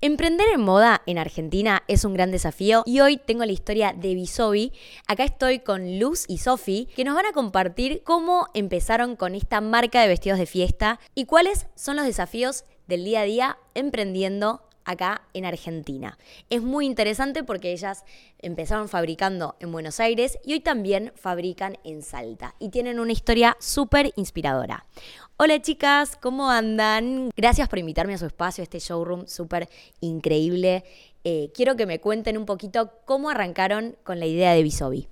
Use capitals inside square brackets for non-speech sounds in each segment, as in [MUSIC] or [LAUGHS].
Emprender en moda en Argentina es un gran desafío y hoy tengo la historia de Bisobi. Acá estoy con Luz y Sofi que nos van a compartir cómo empezaron con esta marca de vestidos de fiesta y cuáles son los desafíos del día a día emprendiendo acá en Argentina. Es muy interesante porque ellas empezaron fabricando en Buenos Aires y hoy también fabrican en Salta y tienen una historia súper inspiradora. Hola chicas, ¿cómo andan? Gracias por invitarme a su espacio, este showroom súper increíble. Eh, quiero que me cuenten un poquito cómo arrancaron con la idea de Bisobi.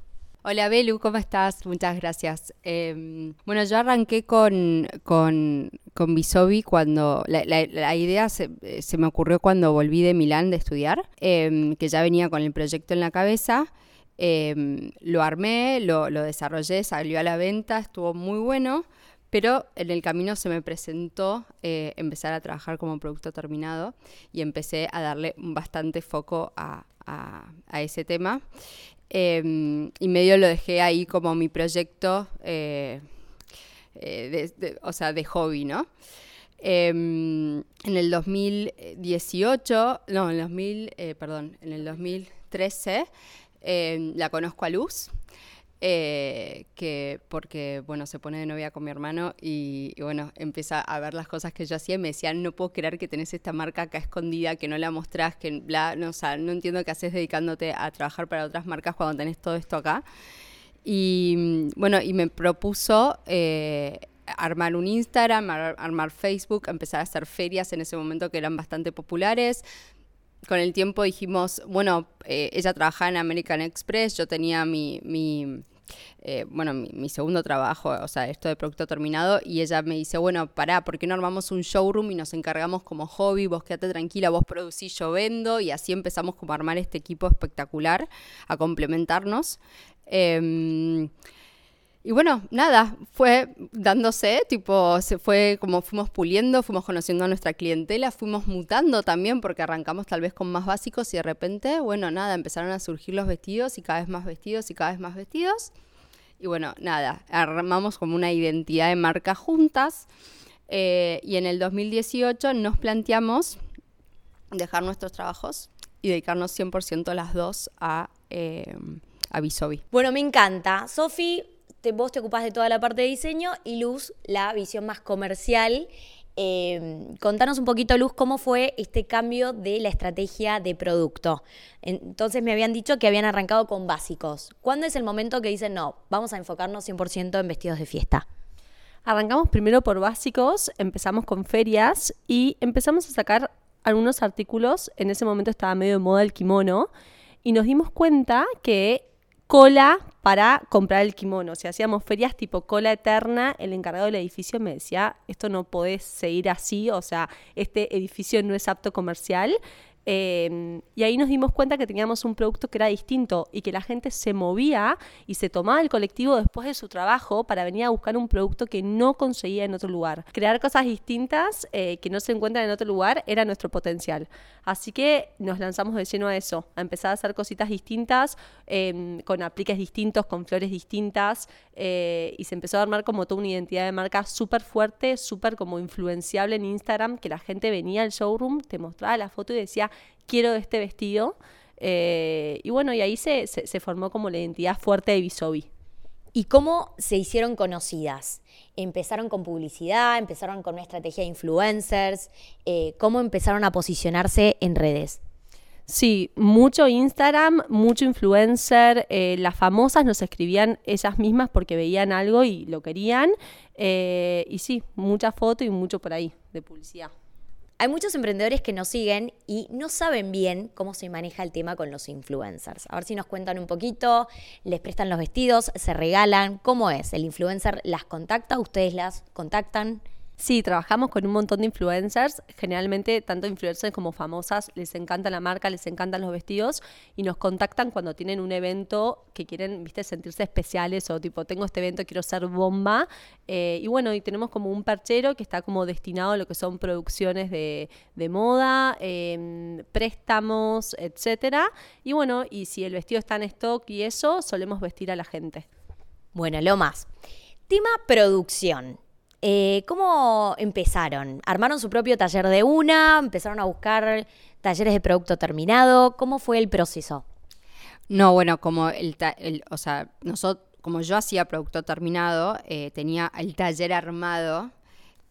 Hola Belu, ¿cómo estás? Muchas gracias. Em, bueno, yo arranqué con, con, con Bisobi cuando la, idea se, me ocurrió cuando volví de Milán de estudiar, em, que ya venía con el proyecto en la cabeza. Em, lo armé, lo, lo desarrollé, salió a la venta, estuvo muy bueno. Pero en el camino se me presentó eh, empezar a trabajar como producto terminado y empecé a darle bastante foco a, ese tema. Em, y medio lo dejé ahí como mi proyecto, eh, eh, de, o sea, de hobby, ¿no? Em, en el 2018, no, en el 2000, perdón, en el 2013 em, la conozco a Luz. Eh, que porque, bueno, se pone de novia con mi hermano y, bueno, empieza a ver las cosas que yo hacía y me decía, no puedo creer que tenés esta marca acá escondida, que no la mostrás, que bla, no, o sea, no entiendo qué haces dedicándote a trabajar para otras marcas cuando tenés todo esto acá. Y bueno, y me propuso eh, armar un Instagram, armar Facebook, empezar a hacer ferias en ese momento que eran bastante populares, con el tiempo dijimos, bueno, eh, ella trabajaba en American Express, yo tenía mi, mi eh, bueno, mi, segundo trabajo, o sea, esto de producto terminado, y ella me dice, bueno, pará, ¿por qué no armamos un showroom y nos encargamos como hobby? Vos quédate tranquila, vos producís, yo vendo, y así empezamos como a armar este equipo espectacular, a complementarnos. Em, y bueno, nada, fue dándose, tipo, se fue como fuimos puliendo, fuimos conociendo a nuestra clientela, fuimos mutando también porque arrancamos tal vez con más básicos y de repente, bueno, nada, empezaron a surgir los vestidos y cada vez más vestidos y cada vez más vestidos. Y bueno, nada, armamos como una identidad de marca juntas eh, y en el 2018 nos planteamos dejar nuestros trabajos y dedicarnos 100% las dos a, eh, a Bisobi. Bueno, me encanta. Sofi, vos te ocupás de toda la parte de diseño y Luz la visión más comercial. Em, contanos un poquito, Luz, cómo fue este cambio de la estrategia de producto. Entonces me habían dicho que habían arrancado con básicos. ¿Cuándo es el momento que dicen, no, vamos a enfocarnos 100% en vestidos de fiesta? Arrancamos primero por básicos, empezamos con ferias y empezamos a sacar algunos artículos. En ese momento estaba medio de moda el kimono y nos dimos cuenta que cola para comprar el kimono. O sea, hacíamos ferias tipo cola eterna. El encargado del edificio me decía, esto no podés seguir así, o sea, este edificio no es apto comercial. Em, y ahí nos dimos cuenta que teníamos un producto que era distinto y que la gente se movía y se tomaba el colectivo después de su trabajo para venir a buscar un producto que no conseguía en otro lugar. Crear cosas distintas eh, que no se encuentran en otro lugar era nuestro potencial. Así que nos lanzamos de lleno a eso, a empezar a hacer cositas distintas, em, con apliques distintos, con flores distintas, eh, y se empezó a armar como toda una identidad de marca súper fuerte, súper como influenciable en Instagram, que la gente venía al showroom, te mostraba la foto y decía, quiero este vestido. Eh, y bueno, y ahí se, se, formó como la identidad fuerte de Bisobi. ¿Y cómo se hicieron conocidas? ¿Empezaron con publicidad? ¿Empezaron con una estrategia de influencers? Eh, ¿Cómo empezaron a posicionarse en redes? Sí, mucho Instagram, mucho influencer. Eh, las famosas nos escribían ellas mismas porque veían algo y lo querían. y sí, mucha foto y mucho por ahí de publicidad. Hay muchos emprendedores que nos siguen y no saben bien cómo se maneja el tema con los influencers. A ver si nos cuentan un poquito, les prestan los vestidos, se regalan, ¿cómo es? ¿El influencer las contacta? ¿Ustedes las contactan? Sí, trabajamos con un montón de influencers. Generalmente, tanto influencers como famosas, les encanta la marca, les encantan los vestidos y nos contactan cuando tienen un evento que quieren, viste, sentirse especiales o tipo, tengo este evento, quiero ser bomba. Eh, y bueno, y tenemos como un perchero que está como destinado a lo que son producciones de, moda, em, préstamos, etcétera. Y bueno, y si el vestido está en stock y eso, solemos vestir a la gente. Bueno, lo más. Tema producción. Eh, ¿Cómo empezaron? ¿Armaron su propio taller de una? ¿Empezaron a buscar talleres de producto terminado? ¿Cómo fue el proceso? No, bueno, como el, o sea, nosotros, como yo hacía producto terminado, eh, tenía el taller armado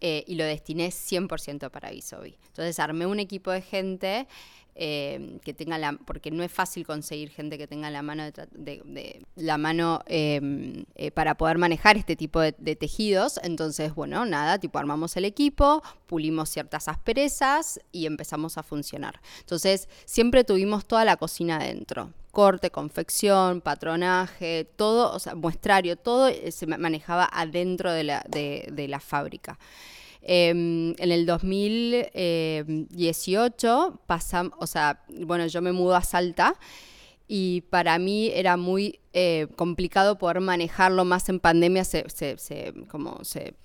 eh, y lo destiné 100% para Visobi. Entonces armé un equipo de gente eh, que tenga la, porque no es fácil conseguir gente que tenga la mano de, la mano em, eh, para poder manejar este tipo de, tejidos. Entonces, bueno, nada, tipo armamos el equipo, pulimos ciertas asperezas y empezamos a funcionar. Entonces, siempre tuvimos toda la cocina adentro corte, confección, patronaje, todo, o sea, muestrario, todo se manejaba adentro de la, de la fábrica. Em, en el 2018 pasamos, o sea, bueno, yo me mudo a Salta y para mí era muy eh, complicado poder manejarlo más en pandemia, se, como se,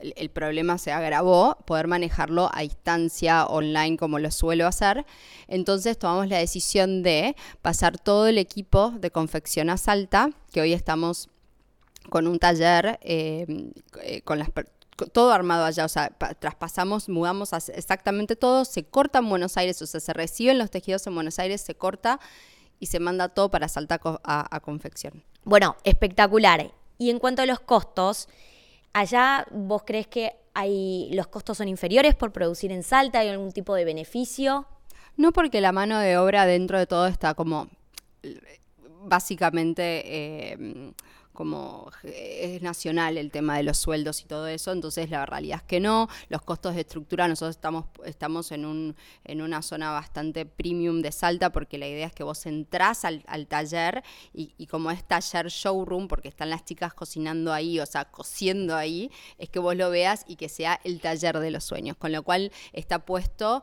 el, problema se agravó, poder manejarlo a distancia, online, como lo suelo hacer. Entonces tomamos la decisión de pasar todo el equipo de confección a Salta, que hoy estamos con un taller eh, eh, con las todo armado allá, o sea, traspasamos, mudamos exactamente todo, se corta en Buenos Aires, o sea, se reciben los tejidos en Buenos Aires, se corta y se manda todo para Salta a, confección. Bueno, espectacular. Y en cuanto a los costos, allá vos crees que hay los costos son inferiores por producir en Salta, hay algún tipo de beneficio? No, porque la mano de obra dentro de todo está como básicamente eh, como es nacional el tema de los sueldos y todo eso, entonces la realidad es que no, los costos de estructura, nosotros estamos, estamos en, un, en una zona bastante premium de Salta porque la idea es que vos entrás al, taller y, como es taller showroom, porque están las chicas cocinando ahí, o sea, cociendo ahí, es que vos lo veas y que sea el taller de los sueños, con lo cual está puesto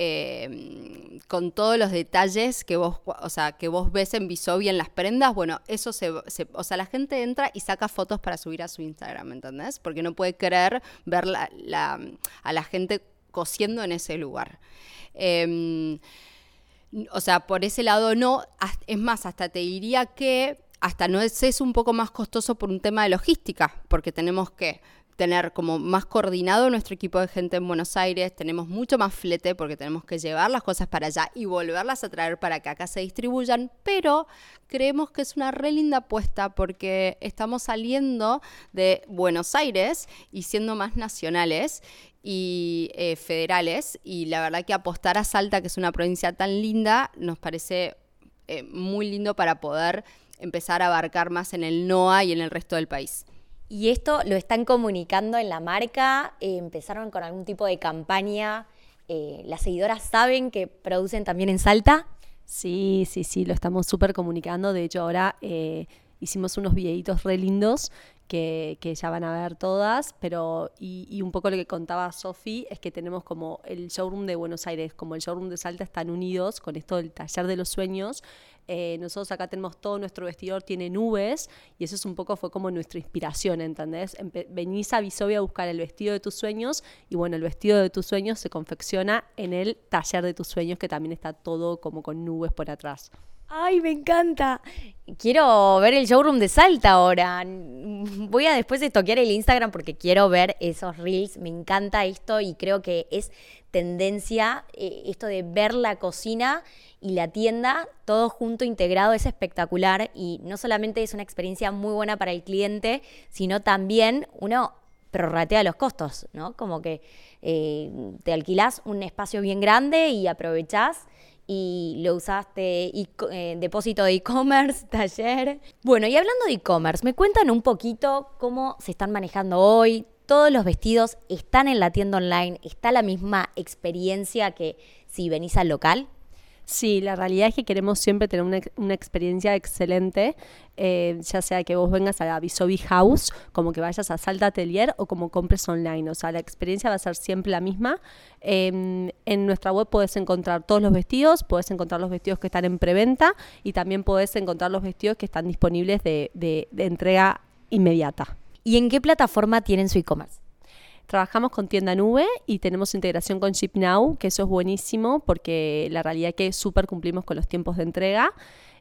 eh, con todos los detalles que vos, o sea, que vos ves en Visobi en las prendas, bueno, eso se, o sea, la gente entra y saca fotos para subir a su Instagram, ¿entendés? Porque no puede creer ver a la gente cosiendo en ese lugar. Em, o sea, por ese lado no, es más, hasta te diría que hasta no es, es un poco más costoso por un tema de logística, porque tenemos que tener como más coordinado nuestro equipo de gente en Buenos Aires, tenemos mucho más flete porque tenemos que llevar las cosas para allá y volverlas a traer para que acá se distribuyan, pero creemos que es una re linda apuesta porque estamos saliendo de Buenos Aires y siendo más nacionales y eh, federales y la verdad que apostar a Salta, que es una provincia tan linda, nos parece eh, muy lindo para poder empezar a abarcar más en el NOA y en el resto del país. ¿Y esto lo están comunicando en la marca? Eh, ¿Empezaron con algún tipo de campaña? Eh, ¿Las seguidoras saben que producen también en Salta? Sí, sí, sí, lo estamos súper comunicando. De hecho, ahora eh, hicimos unos videitos re lindos que, ya van a ver todas, pero y, un poco lo que contaba Sofi es que tenemos como el showroom de Buenos Aires, como el showroom de Salta están unidos con esto del taller de los sueños. Eh, nosotros acá tenemos todo nuestro vestidor, tiene nubes, y eso es un poco, fue como nuestra inspiración, ¿entendés? venís a Visovia a buscar el vestido de tus sueños, y bueno, el vestido de tus sueños se confecciona en el taller de tus sueños, que también está todo como con nubes por atrás. ¡Ay, me encanta! Quiero ver el showroom de Salta ahora. Voy a después estoquear el Instagram porque quiero ver esos reels. Me encanta esto y creo que es tendencia eh, esto de ver la cocina y la tienda todo junto integrado es espectacular y no solamente es una experiencia muy buena para el cliente, sino también uno prorratea los costos, ¿no? Como que eh, te alquilás un espacio bien grande y aprovechás y lo usaste y eh, depósito de e-commerce, [LAUGHS] taller. Bueno, y hablando de e-commerce, ¿me cuentan un poquito cómo se están manejando hoy? Todos los vestidos están en la tienda online, está la misma experiencia que si venís al local. Sí, la realidad es que queremos siempre tener una, experiencia excelente, eh, ya sea que vos vengas a la Visobi House, como que vayas a Salta Atelier o como compres online. O sea, la experiencia va a ser siempre la misma. Em, en nuestra web puedes encontrar todos los vestidos, puedes encontrar los vestidos que están en preventa y también puedes encontrar los vestidos que están disponibles de, de entrega inmediata. ¿Y en qué plataforma tienen su e-commerce? Trabajamos con tienda nube y tenemos integración con ShipNow, que eso es buenísimo porque la realidad es que súper cumplimos con los tiempos de entrega.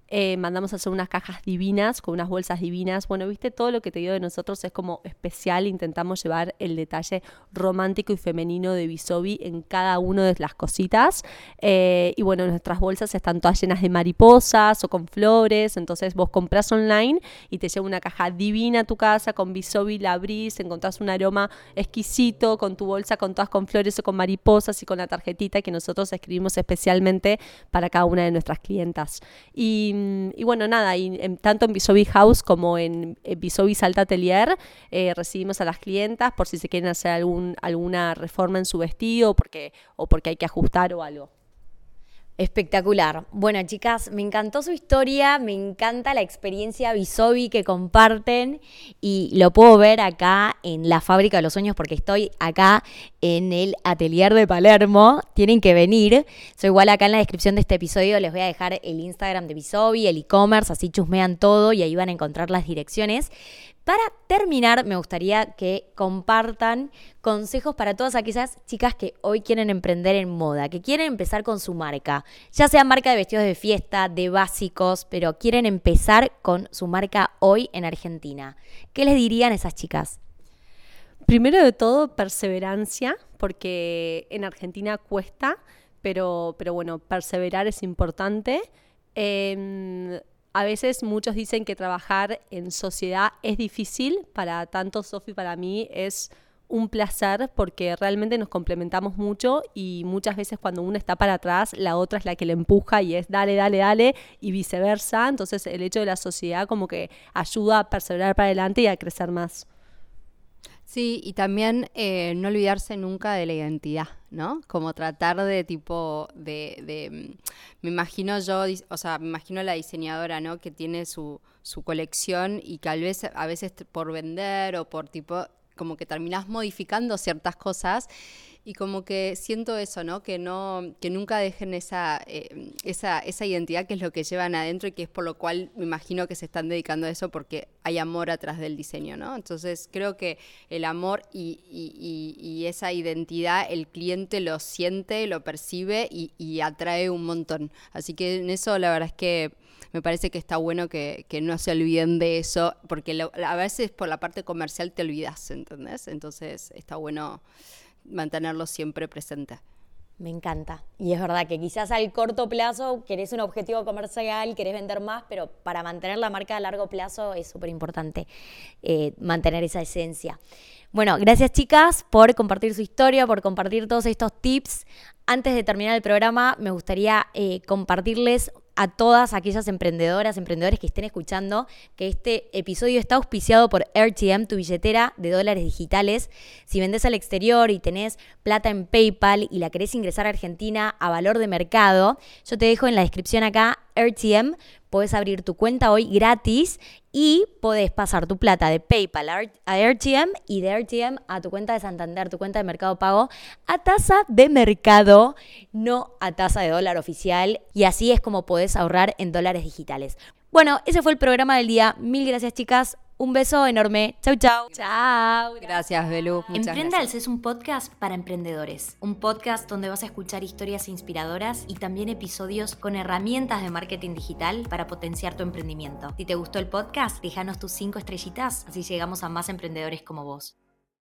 Eh, mandamos a hacer unas cajas divinas, con unas bolsas divinas. Bueno, viste, todo lo que te digo de nosotros es como especial. Intentamos llevar el detalle romántico y femenino de Bisobi en cada una de las cositas. Eh, y bueno, nuestras bolsas están todas llenas de mariposas o con flores. Entonces vos compras online y te lleva una caja divina a tu casa con Bisobi, la abrís, encontrás un aroma exquisito con tu bolsa, con todas con flores o con mariposas y con la tarjetita que nosotros escribimos especialmente para cada una de nuestras clientas. Y y bueno, nada, y tanto en Bisobi House como en, Bisobi Salta Atelier eh, recibimos a las clientas por si se quieren hacer algún, alguna reforma en su vestido porque, o porque hay que ajustar o algo. Espectacular. Bueno, chicas, me encantó su historia, me encanta la experiencia Bisobi que comparten y lo puedo ver acá en la Fábrica de los Sueños porque estoy acá en el atelier de Palermo. Tienen que venir. Soy igual acá en la descripción de este episodio les voy a dejar el Instagram de Bisobi, el e-commerce, así chusmean todo y ahí van a encontrar las direcciones. Para terminar, me gustaría que compartan consejos para todas aquellas chicas que hoy quieren emprender en moda, que quieren empezar con su marca, ya sea marca de vestidos de fiesta, de básicos, pero quieren empezar con su marca hoy en Argentina. ¿Qué les dirían esas chicas? Primero de todo, perseverancia, porque en Argentina cuesta, pero, pero bueno, perseverar es importante. Em, a veces muchos dicen que trabajar en sociedad es difícil, para tanto Sofi para mí es un placer porque realmente nos complementamos mucho y muchas veces cuando uno está para atrás, la otra es la que le empuja y es dale, dale, dale y viceversa. Entonces el hecho de la sociedad como que ayuda a perseverar para adelante y a crecer más. Sí, y también eh, no olvidarse nunca de la identidad, ¿no? Como tratar de tipo, de, de, mm, me imagino yo, o sea, me imagino la diseñadora, ¿no? Que tiene su, su colección y que a veces, a veces por vender o por tipo, como que terminas modificando ciertas cosas y como que siento eso, ¿no? Que no, que nunca dejen esa, eh, esa, esa identidad que es lo que llevan adentro y que es por lo cual me imagino que se están dedicando a eso porque hay amor atrás del diseño, ¿no? Entonces creo que el amor y, y, esa identidad el cliente lo siente, lo percibe y, atrae un montón. Así que en eso la verdad es que me parece que está bueno que, que no se olviden de eso, porque a veces por la parte comercial te olvidas, ¿entendés? Entonces está bueno mantenerlo siempre presente. Me encanta. Y es verdad que quizás al corto plazo querés un objetivo comercial, querés vender más, pero para mantener la marca a largo plazo es súper importante eh, mantener esa esencia. Bueno, gracias chicas por compartir su historia, por compartir todos estos tips. Antes de terminar el programa, me gustaría eh, compartirles a todas aquellas emprendedoras, emprendedores que estén escuchando, que este episodio está auspiciado por RTM, tu billetera de dólares digitales. Si vendes al exterior y tenés plata en PayPal y la querés ingresar a Argentina a valor de mercado, yo te dejo en la descripción acá RTM Puedes abrir tu cuenta hoy gratis y podés pasar tu plata de PayPal a RTM y de RTM a tu cuenta de Santander, tu cuenta de Mercado Pago, a tasa de mercado, no a tasa de dólar oficial. Y así es como podés ahorrar en dólares digitales. Bueno, ese fue el programa del día. Mil gracias, chicas. Un beso enorme. Chau, chau. Chau. Gracias, Belu. Emprendals es un podcast para emprendedores. Un podcast donde vas a escuchar historias inspiradoras y también episodios con herramientas de marketing digital para potenciar tu emprendimiento. Si te gustó el podcast, déjanos tus cinco estrellitas, así llegamos a más emprendedores como vos.